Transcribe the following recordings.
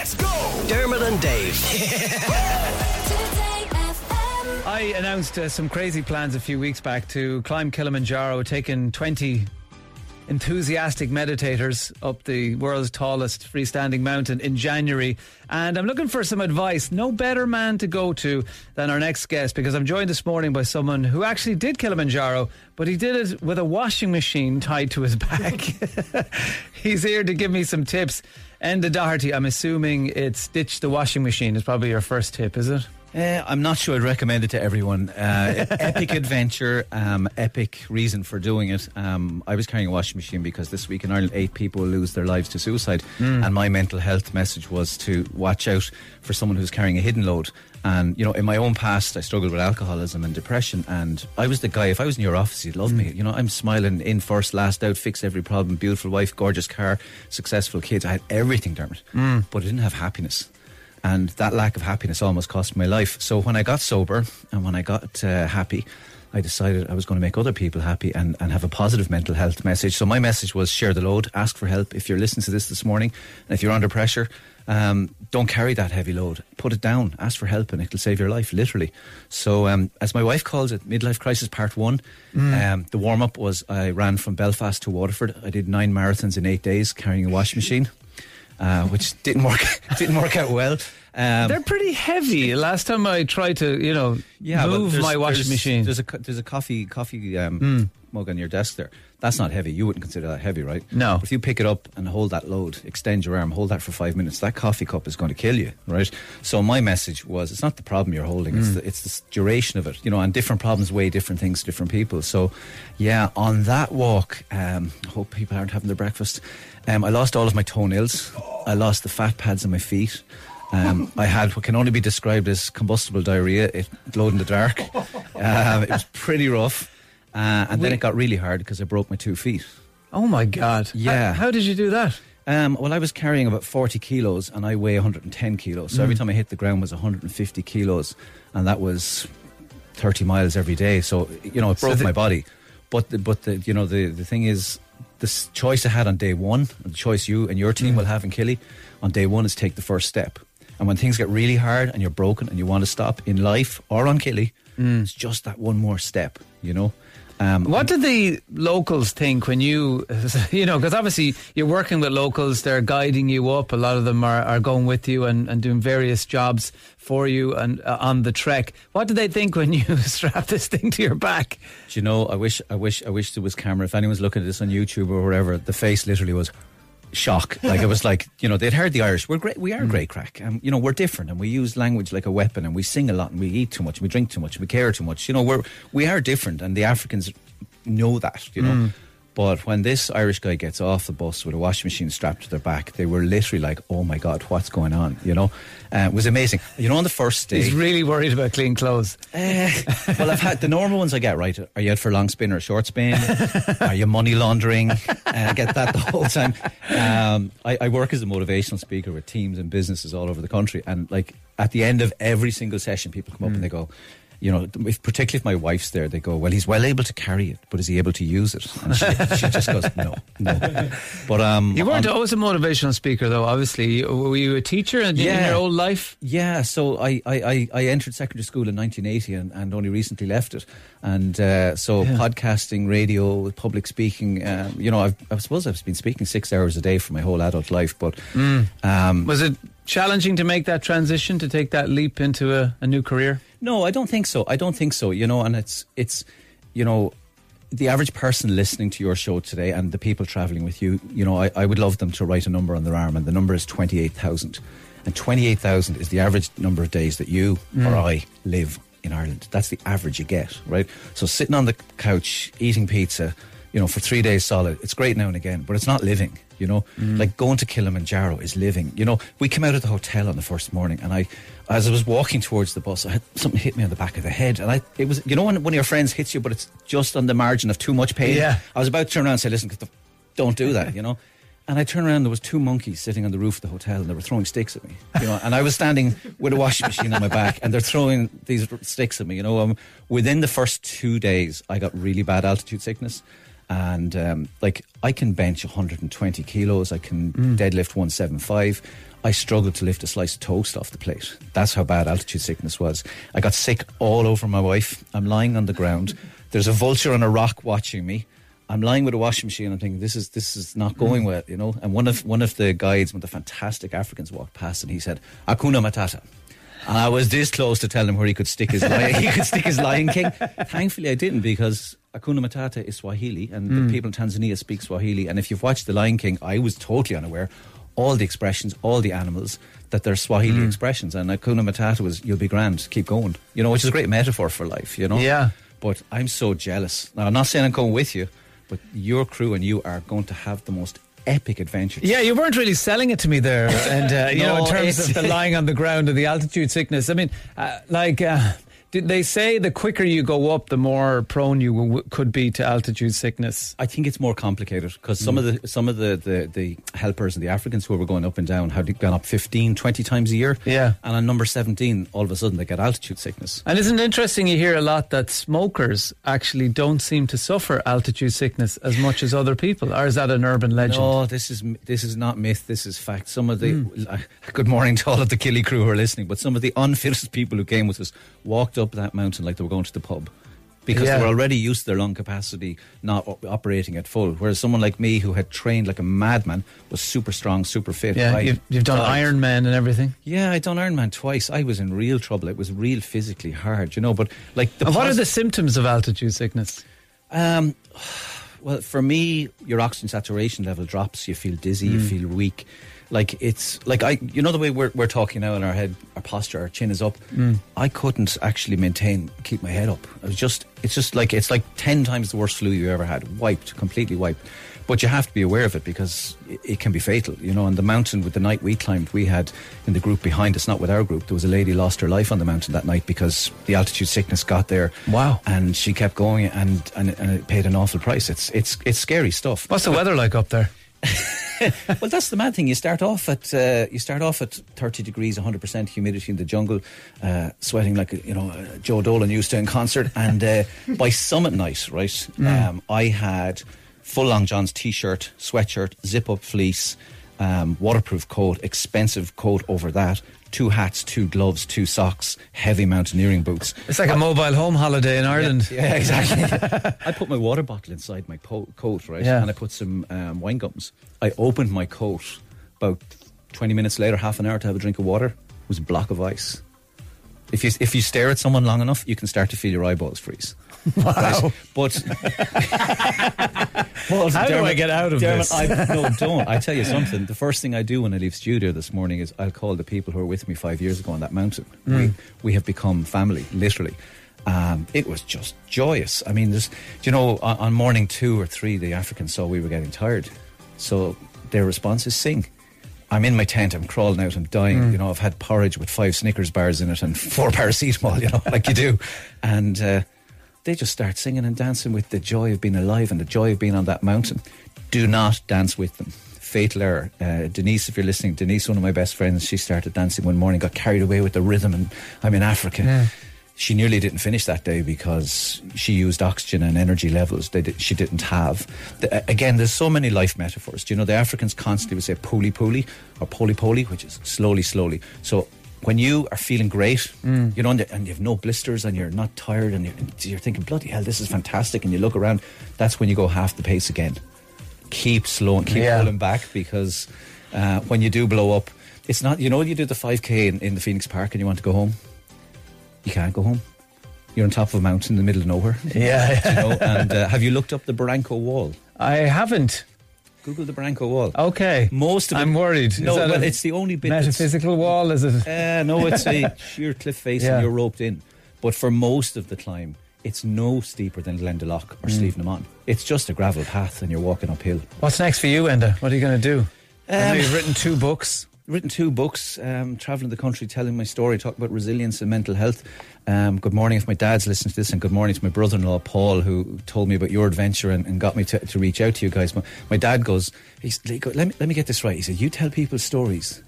Let's go! Dermot and Dave. I announced uh, some crazy plans a few weeks back to climb Kilimanjaro, taking 20 enthusiastic meditators up the world's tallest freestanding mountain in January. And I'm looking for some advice. No better man to go to than our next guest because I'm joined this morning by someone who actually did Kilimanjaro, but he did it with a washing machine tied to his back. He's here to give me some tips. Enda Doherty, I'm assuming it's ditch the washing machine is probably your first tip, is it? Uh, I'm not sure I'd recommend it to everyone. Uh, epic adventure, um, epic reason for doing it. Um, I was carrying a washing machine because this week in Ireland, eight people lose their lives to suicide. And my mental health message was to watch out for someone who's carrying a hidden load. And, you know, in my own past, I struggled with alcoholism and depression. And I was the guy, if I was in your office, you'd love me. Mm. You know, I'm smiling in first, last out, fix every problem, beautiful wife, gorgeous car, successful kids. I had everything, Dermot. Mm. But I didn't have happiness and that lack of happiness almost cost me my life. So when I got sober and when I got uh, happy, I decided I was going to make other people happy and, and have a positive mental health message. So my message was share the load, ask for help. If you're listening to this this morning, and if you're under pressure, um, don't carry that heavy load. Put it down, ask for help, and it'll save your life, literally. So, um, as my wife calls it, midlife crisis part one. Um, the warm up was I ran from Belfast to Waterford. I did nine marathons in eight days carrying a washing machine. Uh, which didn't work didn't work out well. Um, They're pretty heavy. Last time I tried to, you know, yeah, move my washing there's- machine. Hmm. There's a there's a coffee coffee um, mug on your desk there. That's not heavy. You wouldn't consider that heavy, right? No. But if you pick it up and hold that load, extend your arm, hold that for five minutes, that coffee cup is going to kill you, right? So my message was, it's not the problem you're holding; Hmm. it's the, it's the duration of it, you know. And different problems weigh different things to different people. So, yeah, on that walk, um, I hope people aren't having their breakfast. Um, I lost all of my toenails. I lost the fat pads on my feet. Um, I had what can only be described as combustible diarrhea. It glowed in the dark. Um, it was pretty rough. Uh, and then it got really hard because I broke my two feet. oh my God. Yeah. How, how did you do that? Um, well, I was carrying about 40 kilos and I weigh 110 kilos. So every time I hit the ground was 150 kilos. And that was 30 miles every day. So, you know, it So broke the- my body. But, the, but the, you know, the, the thing is, this choice I had on day one, the choice you and your team will have in Killy on day one is take the first step. And when things get really hard and you're broken and you want to stop in life or on Killy, it's just that one more step, you know? Um, What did the locals think when you, you know, because obviously you're working with locals, they're guiding you up. A lot of them are, are going with you and, and doing various jobs for you and uh, on the trek. What did they think when you strapped this thing to your back? Do you know? I wish, I wish, I wish there was camera. If anyone's looking at this on YouTube or wherever, the face literally was shock. Like it was like you know they'd heard the Irish. We're great. We are mm. great crack. And you know we're different, and we use language like a weapon, and we sing a lot, and we eat too much, and we drink too much, and we care too much. You know we're we are different, and the Africans know that. You know. Mm. But when this Irish guy gets off the bus with a washing machine strapped to their back, they were literally like, "Oh my God, what's going on?" You know, uh, it was amazing. You know, on the first day, He's really worried about clean clothes. Eh, well, I've had the normal ones I get right. Are you out for a long spin or a short spin? Are you money laundering? Uh, I get that the whole time. Um, I, I work as a motivational speaker with teams and businesses all over the country, and like at the end of every single session, people come up and they go. You know, if, particularly if my wife's there, they go, "Well, he's well able to carry it, but is he able to use it?" And she, she just goes, "No, no." But um, You weren't on- always a motivational speaker, though, obviously. Were you a teacher in, in your old life? Yeah, so I, I, I, entered secondary school in 1980 and, and only recently left it. And uh, so podcasting, radio, public speaking, um, you know, I've, I suppose I've been speaking six hours a day for my whole adult life. But um, Was it challenging to make that transition, to take that leap into a, a new career? No, I don't think so. I don't think so. You know, and it's it's you know the average person listening to your show today and the people traveling with you, you know, I, I would love them to write a number on their arm, and the number is twenty eight thousand. And twenty eight thousand is the average number of days that you mm. or I live in Ireland. That's the average you get, right? So sitting on the couch eating pizza, you know, for three days solid, it's great now and again, but it's not living. You know, like going to Kilimanjaro is living. You know, we came out of the hotel on the first morning, and I, as I was walking towards the bus, I had something hit me on the back of the head, and I, it was, you know, when one of your friends hits you, but it's just on the margin of too much pain. Yeah. I was about to turn around and say, "Listen, don't do that," you know. And I turned around, there was two monkeys sitting on the roof of the hotel, and they were throwing sticks at me. You know, and I was standing with a washing machine on my back, and they're throwing these sticks at me. You know, um, within the first two days, I got really bad altitude sickness, and um, like I can bench 120 kilos, I can deadlift 175. I struggled to lift a slice of toast off the plate. That's how bad altitude sickness was. I got sick all over my wife. I'm lying on the ground. There's a vulture on a rock watching me. I'm lying with a washing machine. I'm thinking this is this is not going well, you know. And one of one of the guides, one of the fantastic Africans, walked past and he said, "Hakuna Matata." And I was this close to telling him where he could stick his lion, he could stick his Lion King. Thankfully, I didn't because Hakuna Matata is Swahili, and the people in Tanzania speak Swahili. And if you've watched The Lion King, I was totally unaware all the expressions, all the animals that they're Swahili expressions. And Hakuna Matata was "You'll be grand, keep going," you know, which is a great metaphor for life, you know. Yeah. But I'm so jealous. Now, I'm not saying I'm going with you, but your crew and you are going to have the most epic adventure. Yeah, you weren't really selling it to me there, and uh, you know, in terms of the lying on the ground and the altitude sickness. I mean, uh, like, uh, did they say the quicker you go up, the more prone you w- could be to altitude sickness? I think it's more complicated because some of the some of the, the, the helpers and the Africans who were going up and down had gone up 15, 20 times a year. Yeah. And on number 17, all of a sudden they get altitude sickness. And isn't it interesting? You hear a lot that smokers actually don't seem to suffer altitude sickness as much as other people, or is that an urban legend? No, this is this is not myth. This is fact. Some of the uh, good morning to all of the Killy crew who are listening, but some of the unfittest people who came with us walked up that mountain like they were going to the pub because Yeah. they were already used to their lung capacity not op- operating at full. Whereas someone like me who had trained like a madman was super strong, super fit. Yeah, I you've, you've done died. Ironman and everything. Yeah, I'd done Ironman twice. I was in real trouble. It was real physically hard, you know. But like the And what are the symptoms of altitude sickness? um, well, for me, your oxygen saturation level drops. You feel dizzy. You feel weak. Like it's like I, you know, the way we're we're talking now in our head, our posture, our chin is up. Mm. I couldn't actually maintain keep my head up. I was just, it's just like it's like ten times the worst flu you ever had, wiped, completely wiped. But you have to be aware of it because it, it can be fatal. You know, on the mountain with the night we climbed, we had in the group behind us, not with our group, there was a lady lost her life on the mountain that night because the altitude sickness got there. Wow. And she kept going and, and, and it paid an awful price. It's, it's, it's scary stuff. What's the weather like up there? well, that's the mad thing. You start off at uh, you start off at thirty degrees, one hundred percent humidity in the jungle, uh, sweating like you know uh, Joe Dolan used to in concert. And uh, by summit night, right, um, I had full long johns t-shirt, sweatshirt, zip up fleece, um, waterproof coat, expensive coat over that, two hats, two gloves, two socks, heavy mountaineering boots. It's like a mobile home holiday in Ireland. Yeah, exactly. I put my water bottle inside my po- coat, right? Yeah. And I put some um, wine gums. I opened my coat about 20 minutes later, half an hour to have a drink of water. It was a block of ice. If you, if you stare at someone long enough, you can start to feel your eyeballs freeze. Wow. But, but How do I get out of Dermot, this? I, no, don't. I tell you something. The first thing I do when I leave studio this morning is I'll call the people who were with me five years ago on that mountain. Mm. We, we have become family, literally. Um, it was just joyous. I mean, this, do you know, on, on morning two or three, the Africans saw we were getting tired. So their response is sing. I'm in my tent, I'm crawling out, I'm dying. Mm. You know, I've had porridge with five Snickers bars in it and four paracetamol, you know, like you do. And uh, they just start singing and dancing with the joy of being alive and the joy of being on that mountain. Do not dance with them. Fatal error. Uh, Denise, if you're listening, Denise, one of my best friends, she started dancing one morning, got carried away with the rhythm, and I'm in Africa. Yeah. She nearly didn't finish that day because she used oxygen and energy levels that did, she didn't have. The, again, there's so many life metaphors. Do you know the Africans constantly would say "puli puli" or "poli poli," which is slowly, slowly. So when you are feeling great, you know, and and you have no blisters and you're not tired and you're, you're thinking, "Bloody hell, this is fantastic!" and you look around, that's when you go half the pace again. Keep slowing, keep Yeah. pulling back because uh, when you do blow up, it's not. You know, you do the 5k in, in the Phoenix Park and you want to go home you can't go home. You're on top of a mountain in the middle of nowhere. Yeah, You know, and uh, have you looked up the Barranco Wall? I haven't. Google the Barranco Wall. Okay. Most of it- I'm worried. No, well, it's the only bit. metaphysical wall. Is it? Uh, no, it's a sheer cliff face Yeah. and you're roped in. But for most of the climb, it's no steeper than Glendalough or Mm. Slievenamon. It's just a gravel path and you're walking uphill. What's next for you, Enda? What are you going to do? Um, you've written two books. Written two books, um, traveling the country, telling my story, talk about resilience and mental health. Um, good morning if my dad's listening to this, and good morning to my brother-in-law Paul, who told me about your adventure and, and got me to, to reach out to you guys. My, my dad goes, he's, he let me let me get this right. He said, "You tell people stories,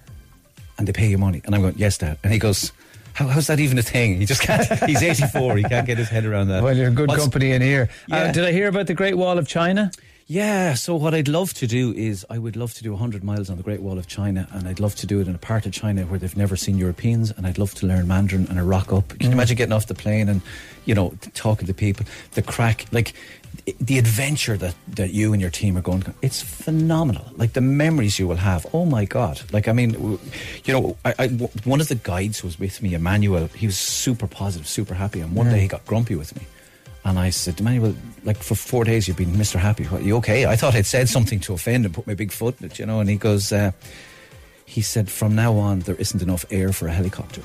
and they pay you money." And I'm going, "Yes, Dad." And he goes. How, how's that even a thing? He just can't. He's 84. He can't get his head around that. Well, you're good What's- company in here. Uh, did I hear about the Great Wall of China? Yeah, so what I'd love to do is I would love to do 100 miles on the Great Wall of China, and I'd love to do it in a part of China where they've never seen Europeans, and I'd love to learn Mandarin and I rock up. Can you mm. imagine getting off the plane and, you know, talking to people, the crack, like the adventure that, that you and your team are going, it's phenomenal. Like the memories you will have. Oh my God. Like, I mean, you know, I, I- one of the guides who was with me, Emmanuel, he was super positive, super happy, and one day he mm. got grumpy with me. And I said, Emmanuel, like for four days you've been Mr. Happy. What, you okay? I thought I'd said something to offend and put my big foot in it, you know. And he goes, uh, he said, from now on, there isn't enough air for a helicopter.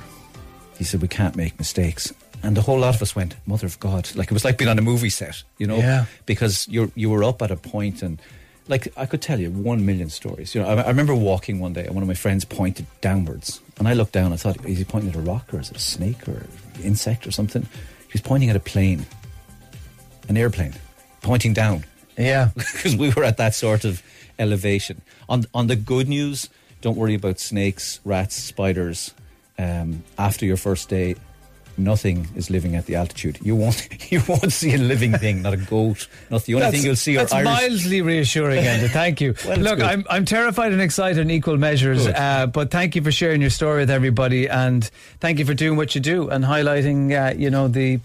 He said, we can't make mistakes. And the whole lot of us went, Mother of God. Like it was like being on a movie set, you know? Yeah. Because you're, you were up at a point and like I could tell you one million stories. You know, I, I remember walking one day and one of my friends pointed downwards. And I looked down, I thought, is he pointing at a rock or is it a snake or an insect or something? He was pointing at a plane an airplane pointing down Yeah. because we were at that sort of elevation. On on the good news, don't worry about snakes, rats, spiders. Um, after your first day, nothing is living at the altitude. You won't you won't see a living thing, not a goat. Not the only thing you'll see are that's Irish. mildly reassuring, Enda. Thank you. Well, Look. I'm I'm terrified and excited in equal measures. Uh, but thank you for sharing your story with everybody, and thank you for doing what you do and highlighting, uh, you know, the.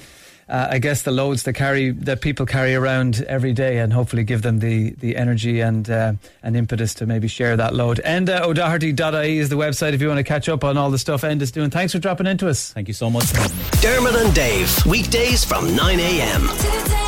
Uh, I guess the loads that carry that people carry around every day, and hopefully give them the the energy and uh, and impetus to maybe share that load. Enda O'Doherty.ie is the website if you want to catch up on all the stuff Enda's doing. Thanks for dropping into us. Thank you so much for having me. Dermot and Dave, weekdays from 9 a.m. Today